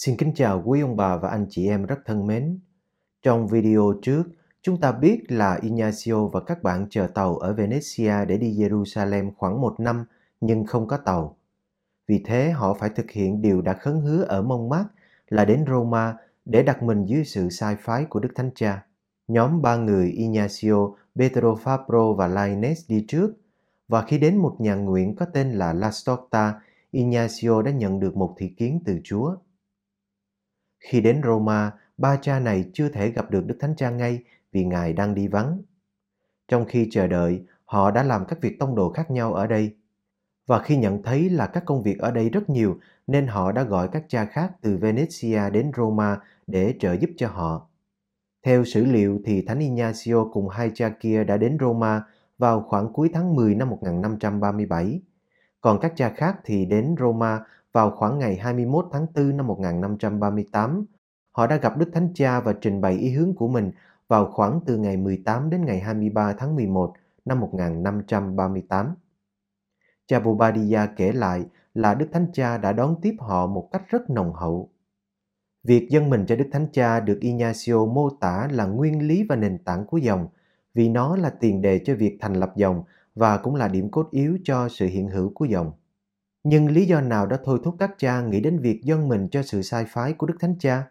Xin kính chào quý ông bà và anh chị em rất thân mến. Trong video trước, chúng ta biết là Ignacio và các bạn chờ tàu ở Venezia để đi Jerusalem khoảng một năm nhưng không có tàu. Vì thế họ phải thực hiện điều đã khấn hứa ở mông mát là đến Roma để đặt mình dưới sự sai phái của Đức Thánh Cha. Nhóm ba người Ignacio, Pedro Fabro và Lainez đi trước và khi đến một nhà nguyện có tên là La Storta, Ignacio đã nhận được một thị kiến từ Chúa. Khi đến Roma, ba cha này chưa thể gặp được Đức Thánh Cha ngay vì Ngài đang đi vắng. Trong khi chờ đợi, họ đã làm các việc tông đồ khác nhau ở đây. Và khi nhận thấy là các công việc ở đây rất nhiều, nên họ đã gọi các cha khác từ Venezia đến Roma để trợ giúp cho họ. Theo sử liệu thì Thánh Ignacio cùng hai cha kia đã đến Roma vào khoảng cuối tháng 10 năm 1537. Còn các cha khác thì đến Roma vào khoảng ngày 21 tháng 4 năm 1538, họ đã gặp Đức Thánh Cha và trình bày ý hướng của mình vào khoảng từ ngày 18 đến ngày 23 tháng 11 năm 1538. Cha Bobadilla kể lại là Đức Thánh Cha đã đón tiếp họ một cách rất nồng hậu. Việc dân mình cho Đức Thánh Cha được Ignacio mô tả là nguyên lý và nền tảng của dòng, vì nó là tiền đề cho việc thành lập dòng và cũng là điểm cốt yếu cho sự hiện hữu của dòng. Nhưng lý do nào đã thôi thúc các cha nghĩ đến việc dâng mình cho sự sai phái của Đức Thánh Cha?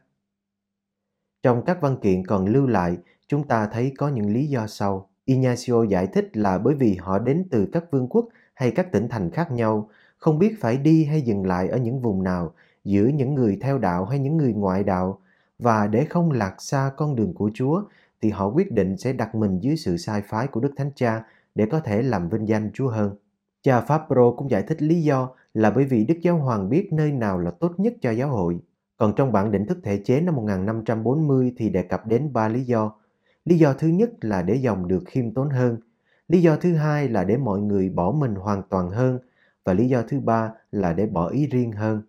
Trong các văn kiện còn lưu lại, chúng ta thấy có những lý do sau. Ignacio giải thích là bởi vì họ đến từ các vương quốc hay các tỉnh thành khác nhau, không biết phải đi hay dừng lại ở những vùng nào, giữa những người theo đạo hay những người ngoại đạo, và để không lạc xa con đường của Chúa, thì họ quyết định sẽ đặt mình dưới sự sai phái của Đức Thánh Cha để có thể làm vinh danh Chúa hơn. Cha Fabro cũng giải thích lý do là bởi vì Đức Giáo Hoàng biết nơi nào là tốt nhất cho giáo hội. Còn trong bản định thức thể chế năm 1540 thì đề cập đến ba lý do. Lý do thứ nhất là để dòng được khiêm tốn hơn. Lý do thứ hai là để mọi người bỏ mình hoàn toàn hơn. Và lý do thứ ba là để bỏ ý riêng hơn.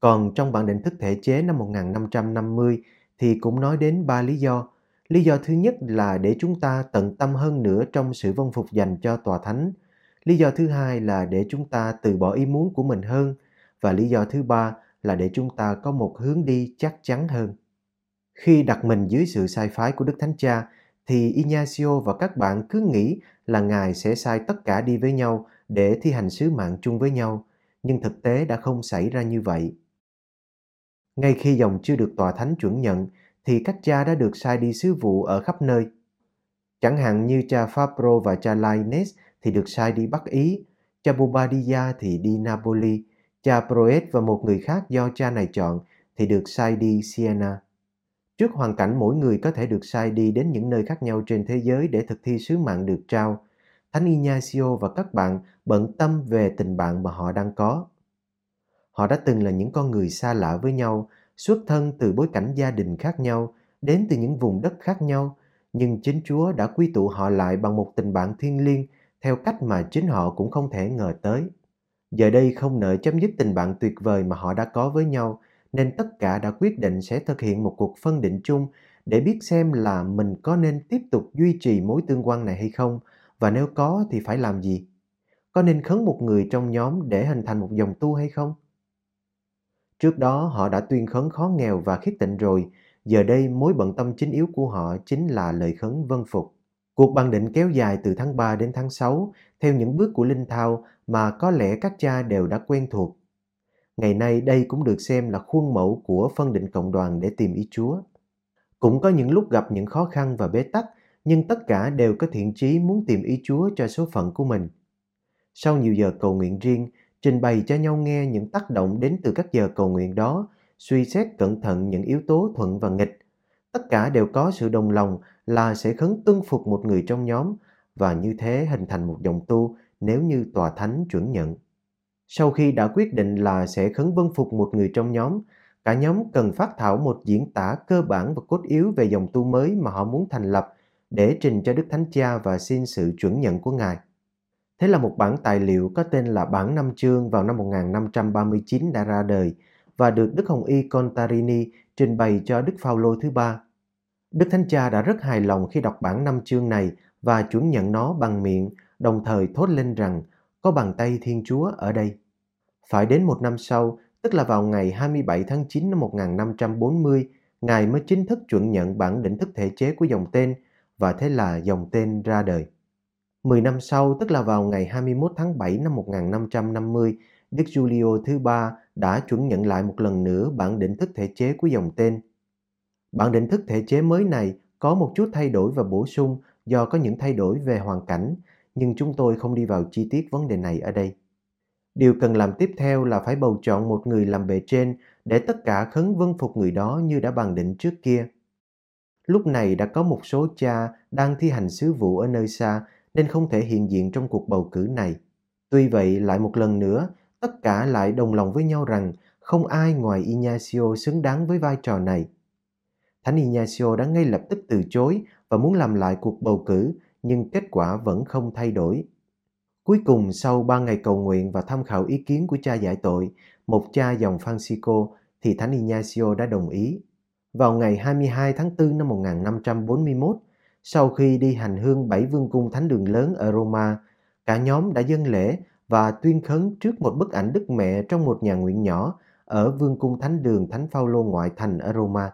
Còn trong bản định thức thể chế năm 1550 thì cũng nói đến ba lý do. Lý do thứ nhất là để chúng ta tận tâm hơn nữa trong sự vâng phục dành cho tòa thánh – Lý do thứ hai là để chúng ta từ bỏ ý muốn của mình hơn và lý do thứ ba là để chúng ta có một hướng đi chắc chắn hơn. Khi đặt mình dưới sự sai phái của Đức Thánh Cha thì Ignacio và các bạn cứ nghĩ là Ngài sẽ sai tất cả đi với nhau để thi hành sứ mạng chung với nhau, nhưng thực tế đã không xảy ra như vậy. Ngay khi dòng chưa được tòa thánh chuẩn nhận thì các cha đã được sai đi sứ vụ ở khắp nơi. Chẳng hạn như cha Fabro và cha Lainez thì được sai đi Bắc Ý, cha Bobadilla thì đi Napoli, cha Proet và một người khác do cha này chọn thì được sai đi Siena. Trước hoàn cảnh mỗi người có thể được sai đi đến những nơi khác nhau trên thế giới để thực thi sứ mạng được trao, Thánh Ignacio và các bạn bận tâm về tình bạn mà họ đang có. Họ đã từng là những con người xa lạ với nhau, xuất thân từ bối cảnh gia đình khác nhau, đến từ những vùng đất khác nhau, nhưng chính Chúa đã quy tụ họ lại bằng một tình bạn thiêng liêng theo cách mà chính họ cũng không thể ngờ tới. Giờ đây không nợ chấm dứt tình bạn tuyệt vời mà họ đã có với nhau, nên tất cả đã quyết định sẽ thực hiện một cuộc phân định chung để biết xem là mình có nên tiếp tục duy trì mối tương quan này hay không, và nếu có thì phải làm gì. Có nên khấn một người trong nhóm để hình thành một dòng tu hay không? Trước đó họ đã tuyên khấn khó nghèo và khiết tịnh rồi, giờ đây mối bận tâm chính yếu của họ chính là lời khấn vân phục. Cuộc bàn định kéo dài từ tháng 3 đến tháng 6 theo những bước của Linh Thao mà có lẽ các cha đều đã quen thuộc. Ngày nay đây cũng được xem là khuôn mẫu của phân định cộng đoàn để tìm ý Chúa. Cũng có những lúc gặp những khó khăn và bế tắc, nhưng tất cả đều có thiện chí muốn tìm ý Chúa cho số phận của mình. Sau nhiều giờ cầu nguyện riêng, trình bày cho nhau nghe những tác động đến từ các giờ cầu nguyện đó, suy xét cẩn thận những yếu tố thuận và nghịch, tất cả đều có sự đồng lòng là sẽ khấn tuân phục một người trong nhóm và như thế hình thành một dòng tu nếu như tòa thánh chuẩn nhận. Sau khi đã quyết định là sẽ khấn vân phục một người trong nhóm, cả nhóm cần phát thảo một diễn tả cơ bản và cốt yếu về dòng tu mới mà họ muốn thành lập để trình cho Đức Thánh Cha và xin sự chuẩn nhận của Ngài. Thế là một bản tài liệu có tên là Bản Năm Chương vào năm 1539 đã ra đời và được Đức Hồng Y Contarini trình bày cho Đức Phaolô thứ ba. Đức Thánh Cha đã rất hài lòng khi đọc bản năm chương này và chuẩn nhận nó bằng miệng, đồng thời thốt lên rằng có bàn tay Thiên Chúa ở đây. Phải đến một năm sau tức là vào ngày 27 tháng 9 năm 1540, Ngài mới chính thức chuẩn nhận bản định thức thể chế của dòng tên và thế là dòng tên ra đời. Mười năm sau, tức là vào ngày 21 tháng 7 năm 1550, Đức Giulio thứ ba đã chuẩn nhận lại một lần nữa bản định thức thể chế của dòng tên. Bản định thức thể chế mới này có một chút thay đổi và bổ sung do có những thay đổi về hoàn cảnh, nhưng chúng tôi không đi vào chi tiết vấn đề này ở đây. Điều cần làm tiếp theo là phải bầu chọn một người làm bề trên để tất cả khấn vân phục người đó như đã bàn định trước kia. Lúc này đã có một số cha đang thi hành sứ vụ ở nơi xa nên không thể hiện diện trong cuộc bầu cử này. Tuy vậy, lại một lần nữa, tất cả lại đồng lòng với nhau rằng không ai ngoài Ignacio xứng đáng với vai trò này. Thánh Ignacio đã ngay lập tức từ chối và muốn làm lại cuộc bầu cử, nhưng kết quả vẫn không thay đổi. Cuối cùng, sau ba ngày cầu nguyện và tham khảo ý kiến của cha giải tội, một cha dòng Francisco, thì Thánh Ignacio đã đồng ý. Vào ngày 22 tháng 4 năm 1541, sau khi đi hành hương bảy vương cung thánh đường lớn ở Roma, cả nhóm đã dâng lễ và tuyên khấn trước một bức ảnh Đức Mẹ trong một nhà nguyện nhỏ ở vương cung thánh đường Thánh Phaolô ngoại thành ở Roma.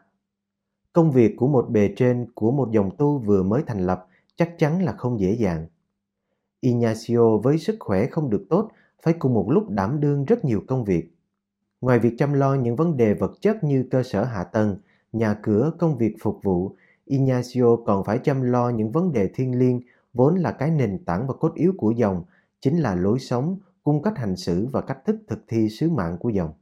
Công việc của một bề trên của một dòng tu vừa mới thành lập chắc chắn là không dễ dàng. Ignacio với sức khỏe không được tốt phải cùng một lúc đảm đương rất nhiều công việc. Ngoài việc chăm lo những vấn đề vật chất như cơ sở hạ tầng, nhà cửa, công việc phục vụ, Ignacio còn phải chăm lo những vấn đề thiên liêng vốn là cái nền tảng và cốt yếu của dòng, chính là lối sống, cung cách hành xử và cách thức thực thi sứ mạng của dòng.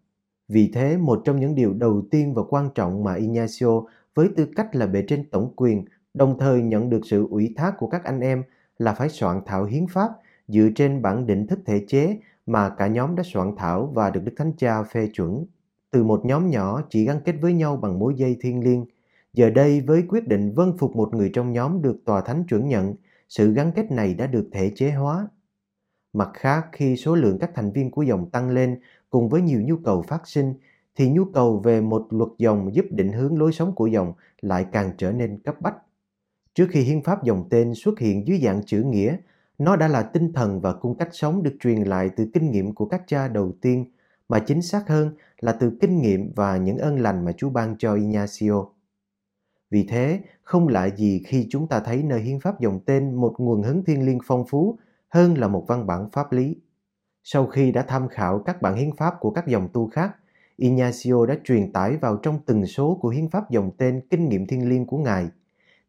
Vì thế, một trong những điều đầu tiên và quan trọng mà Ignacio với tư cách là bề trên tổng quyền, đồng thời nhận được sự ủy thác của các anh em là phải soạn thảo hiến pháp dựa trên bản định thức thể chế mà cả nhóm đã soạn thảo và được Đức Thánh Cha phê chuẩn. Từ một nhóm nhỏ chỉ gắn kết với nhau bằng mối dây thiên liêng, giờ đây với quyết định vâng phục một người trong nhóm được tòa thánh chuẩn nhận, sự gắn kết này đã được thể chế hóa. Mặt khác, khi số lượng các thành viên của dòng tăng lên cùng với nhiều nhu cầu phát sinh, thì nhu cầu về một luật dòng giúp định hướng lối sống của dòng lại càng trở nên cấp bách. Trước khi hiến pháp dòng tên xuất hiện dưới dạng chữ nghĩa, nó đã là tinh thần và cung cách sống được truyền lại từ kinh nghiệm của các cha đầu tiên, mà chính xác hơn là từ kinh nghiệm và những ơn lành mà Chúa ban cho Ignacio. Vì thế, không lạ gì khi chúng ta thấy nơi hiến pháp dòng tên một nguồn hứng thiên liêng phong phú hơn là một văn bản pháp lý. Sau khi đã tham khảo các bản hiến pháp của các dòng tu khác, Ignacio đã truyền tải vào trong từng số của hiến pháp dòng tên kinh nghiệm thiên liêng của Ngài,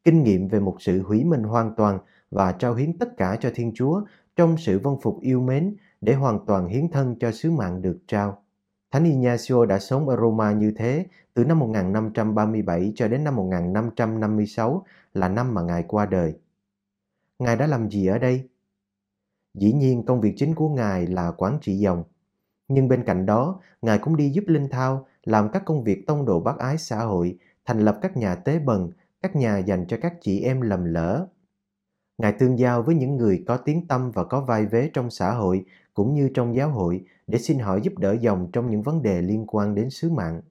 kinh nghiệm về một sự hủy minh hoàn toàn và trao hiến tất cả cho Thiên Chúa trong sự vâng phục yêu mến để hoàn toàn hiến thân cho sứ mạng được trao. Thánh Ignacio đã sống ở Roma như thế từ năm 1537 cho đến năm 1556 là năm mà Ngài qua đời. Ngài đã làm gì ở đây? Dĩ nhiên công việc chính của Ngài là quản trị dòng. Nhưng bên cạnh đó, Ngài cũng đi giúp Linh Thao làm các công việc tông độ bác ái xã hội, thành lập các nhà tế bần, các nhà dành cho các chị em lầm lỡ. Ngài tương giao với những người có tiếng tâm và có vai vế trong xã hội cũng như trong giáo hội để xin hỏi giúp đỡ dòng trong những vấn đề liên quan đến sứ mạng.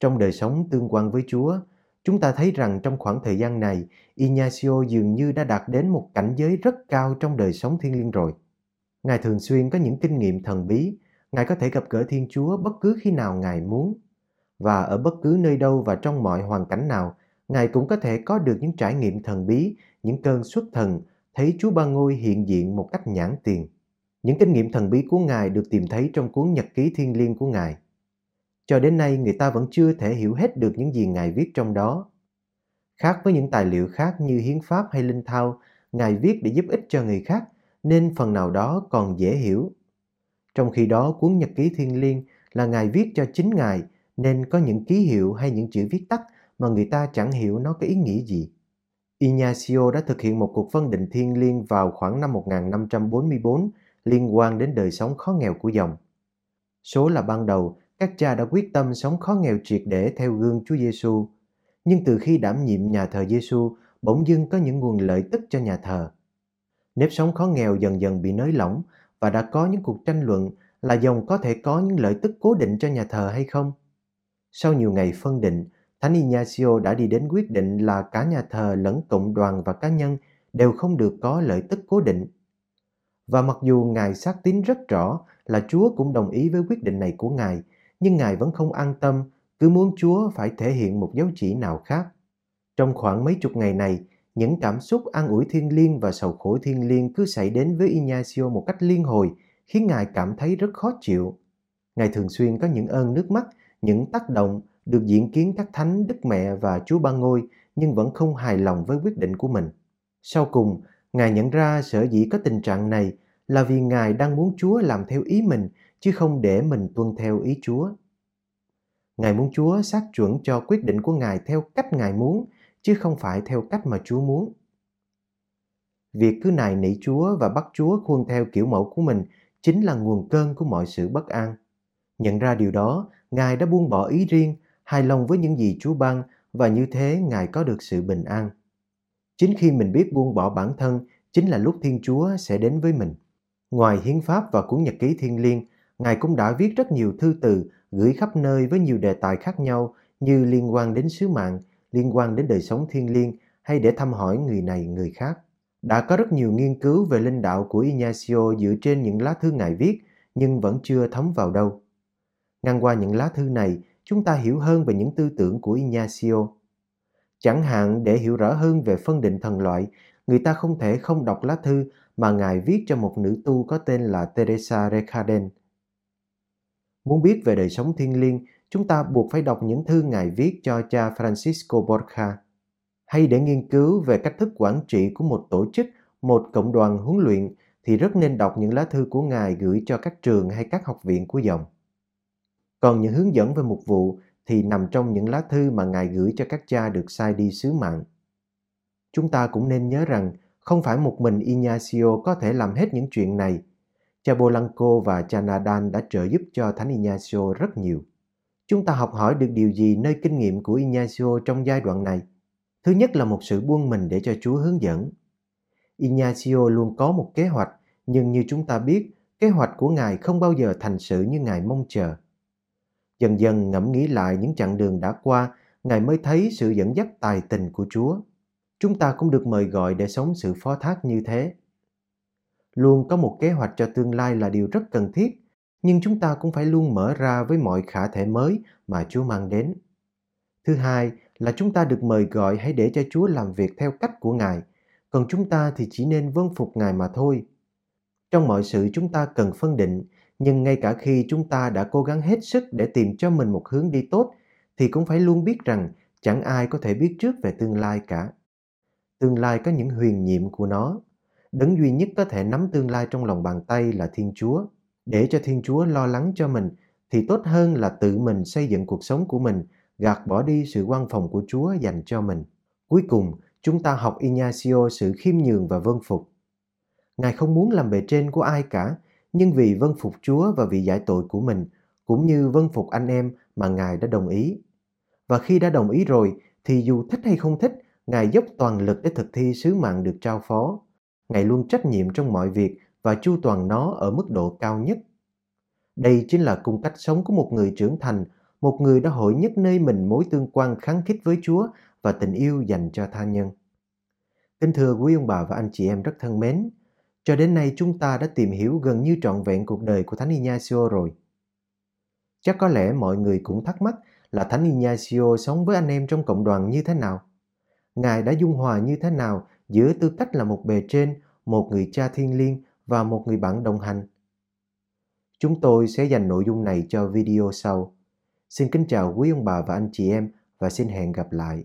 Trong đời sống tương quan với Chúa, chúng ta thấy rằng trong khoảng thời gian này, Ignacio dường như đã đạt đến một cảnh giới rất cao trong đời sống thiên liêng rồi. Ngài thường xuyên có những kinh nghiệm thần bí, Ngài có thể gặp gỡ Thiên Chúa bất cứ khi nào Ngài muốn. Và ở bất cứ nơi đâu và trong mọi hoàn cảnh nào, Ngài cũng có thể có được những trải nghiệm thần bí, những cơn xuất thần, thấy Chúa Ba Ngôi hiện diện một cách nhãn tiền. Những kinh nghiệm thần bí của Ngài được tìm thấy trong cuốn nhật ký thiên liêng của Ngài. Cho đến nay người ta vẫn chưa thể hiểu hết được những gì Ngài viết trong đó. Khác với những tài liệu khác như hiến pháp hay linh thao, Ngài viết để giúp ích cho người khác, nên phần nào đó còn dễ hiểu. Trong khi đó cuốn nhật ký thiên liêng là Ngài viết cho chính Ngài, nên có những ký hiệu hay những chữ viết tắt mà người ta chẳng hiểu nó có ý nghĩa gì. Ignacio đã thực hiện một cuộc phân định thiên liêng vào khoảng năm 1544 liên quan đến đời sống khó nghèo của dòng. Số là ban đầu, các cha đã quyết tâm sống khó nghèo triệt để theo gương Chúa Giêsu. Nhưng từ khi đảm nhiệm nhà thờ Giêsu, bỗng dưng có những nguồn lợi tức cho nhà thờ. Nếp sống khó nghèo dần dần bị nới lỏng và đã có những cuộc tranh luận là dòng có thể có những lợi tức cố định cho nhà thờ hay không. Sau nhiều ngày phân định, Thánh Ignacio đã đi đến quyết định là cả nhà thờ lẫn cộng đoàn và cá nhân đều không được có lợi tức cố định. Và mặc dù Ngài xác tín rất rõ là Chúa cũng đồng ý với quyết định này của Ngài, nhưng Ngài vẫn không an tâm, cứ muốn Chúa phải thể hiện một dấu chỉ nào khác. Trong khoảng mấy chục ngày này, những cảm xúc an ủi thiên liêng và sầu khổ thiên liêng cứ xảy đến với Ignacio một cách liên hồi, khiến Ngài cảm thấy rất khó chịu. Ngài thường xuyên có những ơn nước mắt, những tác động được diễn kiến các thánh Đức Mẹ và Chúa Ba Ngôi nhưng vẫn không hài lòng với quyết định của mình. Sau cùng, Ngài nhận ra sở dĩ có tình trạng này là vì Ngài đang muốn Chúa làm theo ý mình chứ không để mình tuân theo ý Chúa. Ngài muốn Chúa xác chuẩn cho quyết định của Ngài theo cách Ngài muốn chứ không phải theo cách mà Chúa muốn. Việc cứ nài nỉ Chúa và bắt Chúa khuôn theo kiểu mẫu của mình chính là nguồn cơn của mọi sự bất an. Nhận ra điều đó, Ngài đã buông bỏ ý riêng, hài lòng với những gì Chúa ban và như thế Ngài có được sự bình an. Chính khi mình biết buông bỏ bản thân, chính là lúc Thiên Chúa sẽ đến với mình. Ngoài hiến pháp và cuốn nhật ký thiên liêng, Ngài cũng đã viết rất nhiều thư từ gửi khắp nơi với nhiều đề tài khác nhau như liên quan đến sứ mạng, liên quan đến đời sống thiên liêng hay để thăm hỏi người này người khác. Đã có rất nhiều nghiên cứu về linh đạo của Ignacio dựa trên những lá thư Ngài viết nhưng vẫn chưa thấm vào đâu. Ngang qua những lá thư này, chúng ta hiểu hơn về những tư tưởng của Ignacio. Chẳng hạn để hiểu rõ hơn về phân định thần loại, người ta không thể không đọc lá thư mà Ngài viết cho một nữ tu có tên là Teresa Recaden. Muốn biết về đời sống thiên liêng, chúng ta buộc phải đọc những thư Ngài viết cho cha Francisco Borja. Hay để nghiên cứu về cách thức quản trị của một tổ chức, một cộng đoàn huấn luyện, thì rất nên đọc những lá thư của Ngài gửi cho các trường hay các học viện của dòng. Còn những hướng dẫn về mục vụ thì nằm trong những lá thư mà Ngài gửi cho các cha được sai đi sứ mạng. Chúng ta cũng nên nhớ rằng không phải một mình Ignacio có thể làm hết những chuyện này. Cha Bolanco và cha nadan đã trợ giúp cho Thánh Ignacio rất nhiều. Chúng ta học hỏi được điều gì nơi kinh nghiệm của Ignacio trong giai đoạn này? Thứ nhất là một sự buông mình để cho Chúa hướng dẫn. Ignacio luôn có một kế hoạch, nhưng như chúng ta biết, kế hoạch của Ngài không bao giờ thành sự như Ngài mong chờ. Dần dần ngẫm nghĩ lại những chặng đường đã qua, Ngài mới thấy sự dẫn dắt tài tình của Chúa. Chúng ta cũng được mời gọi để sống sự phó thác như thế. Luôn có một kế hoạch cho tương lai là điều rất cần thiết, nhưng chúng ta cũng phải luôn mở ra với mọi khả thể mới mà Chúa mang đến. Thứ hai là chúng ta được mời gọi hãy để cho Chúa làm việc theo cách của Ngài, còn chúng ta thì chỉ nên vâng phục Ngài mà thôi. Trong mọi sự chúng ta cần phân định, nhưng ngay cả khi chúng ta đã cố gắng hết sức để tìm cho mình một hướng đi tốt, thì cũng phải luôn biết rằng chẳng ai có thể biết trước về tương lai cả. Tương lai có những huyền nhiệm của nó. Đấng duy nhất có thể nắm tương lai trong lòng bàn tay là Thiên Chúa. Để cho Thiên Chúa lo lắng cho mình, thì tốt hơn là tự mình xây dựng cuộc sống của mình, gạt bỏ đi sự quan phòng của Chúa dành cho mình. Cuối cùng, chúng ta học Ignacio sự khiêm nhường và vâng phục. Ngài không muốn làm bề trên của ai cả, nhưng vì vâng phục Chúa và vì giải tội của mình, cũng như vâng phục anh em mà Ngài đã đồng ý. Và khi đã đồng ý rồi, thì dù thích hay không thích, Ngài dốc toàn lực để thực thi sứ mạng được trao phó. Ngài luôn trách nhiệm trong mọi việc và chu toàn nó ở mức độ cao nhất. Đây chính là cung cách sống của một người trưởng thành, một người đã hội nhất nơi mình mối tương quan kháng khích với Chúa và tình yêu dành cho tha nhân. Kính thưa quý ông bà và anh chị em rất thân mến, cho đến nay chúng ta đã tìm hiểu gần như trọn vẹn cuộc đời của Thánh Ignacio rồi. Chắc có lẽ mọi người cũng thắc mắc là Thánh Ignacio sống với anh em trong cộng đoàn như thế nào? Ngài đã dung hòa như thế nào giữa tư cách là một bề trên, một người cha thiên liêng và một người bạn đồng hành? Chúng tôi sẽ dành nội dung này cho video sau. Xin kính chào quý ông bà và anh chị em và xin hẹn gặp lại.